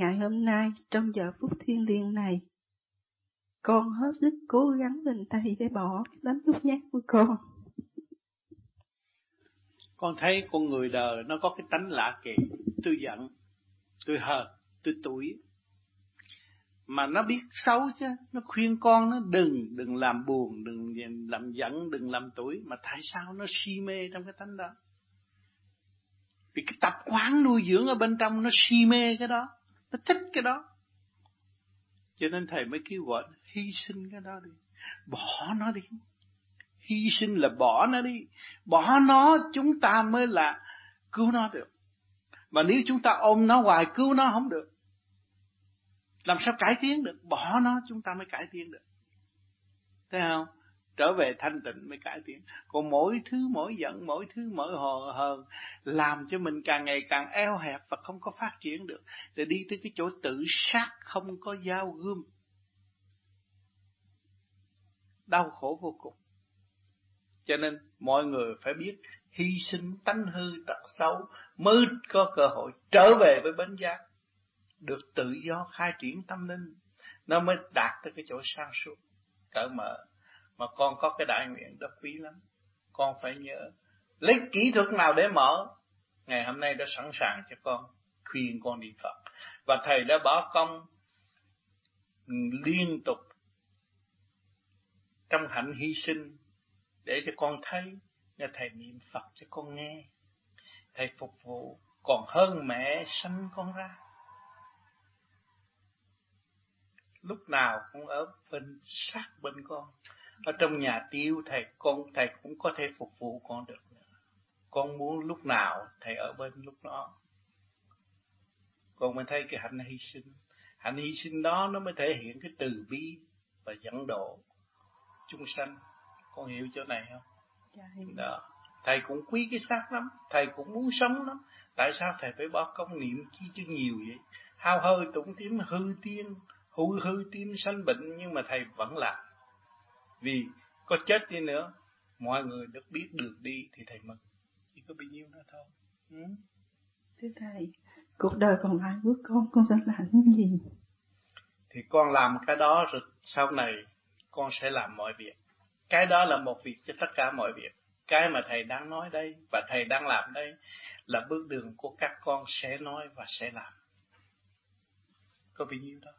Ngày hôm nay, trong giờ phút thiên liêng này, con hết sức cố gắng lên tay để bỏ cái tánh nhút nhát của con. Con thấy con người đời nó có cái tánh lạ kỳ, tôi giận, tôi hờn, tôi tuổi. Mà nó biết xấu chứ, nó khuyên con nó đừng, đừng làm buồn, đừng làm giận, đừng làm tuổi. Mà tại sao nó si mê trong cái tánh đó? Vì cái tập quán nuôi dưỡng ở bên trong nó si mê cái đó, nó thích cái đó. Cho nên thầy mới kêu gọi hy sinh cái đó đi, bỏ nó đi. Hy sinh là bỏ nó đi, bỏ nó chúng ta mới là cứu nó được. Mà nếu chúng ta ôm nó hoài cứu nó không được. Làm sao cải tiến được? Bỏ nó chúng ta mới cải tiến được. Thấy không? Trở về thanh tịnh mới cải tiến. Còn mỗi thứ, mỗi giận, mỗi thứ, mỗi hờ hờn làm cho mình càng ngày càng eo hẹp và không có phát triển được. Để đi tới cái chỗ tự sát không có dao gươm. Đau khổ vô cùng. Cho nên mọi người phải biết, hy sinh tánh hư tật xấu mới có cơ hội trở về với bến giác. Được tự do khai triển tâm linh, nó mới đạt tới cái chỗ sang suốt, cởi mở mà con có cái đại nguyện đó quý lắm. Con phải nhớ. Lấy kỹ thuật nào để mở? Ngày hôm nay đã sẵn sàng cho con khuyên con đi Phật. Và thầy đã bỏ công liên tục trong hạnh hy sinh để cho con thấy. Nghe thầy niệm Phật cho con nghe. Thầy phục vụ còn hơn mẹ sanh con ra. Lúc nào cũng ở bên sát bên con ở trong nhà tiêu thầy con thầy cũng có thể phục vụ con được. Con muốn lúc nào thầy ở bên lúc đó. Con mới thấy cái hạnh hy sinh. Hạnh hy sinh đó nó mới thể hiện cái từ bi và dẫn độ chúng sanh. Con hiểu chỗ này không? Dạ, đó. Thầy cũng quý cái xác lắm. Thầy cũng muốn sống lắm. Tại sao thầy phải bỏ công niệm chi cho nhiều vậy? Hao hơi tụng tiếng hư tiên hư hư tiên sanh bệnh nhưng mà thầy vẫn làm vì có chết đi nữa, mọi người được biết được đi thì thầy mừng. Chỉ có bao nhiêu đó thôi. Ừ? Thưa thầy, cuộc đời còn lại của con, con sẽ làm những gì? Thì con làm cái đó rồi sau này con sẽ làm mọi việc. Cái đó là một việc cho tất cả mọi việc. Cái mà thầy đang nói đây và thầy đang làm đây là bước đường của các con sẽ nói và sẽ làm. Có bao nhiêu đó.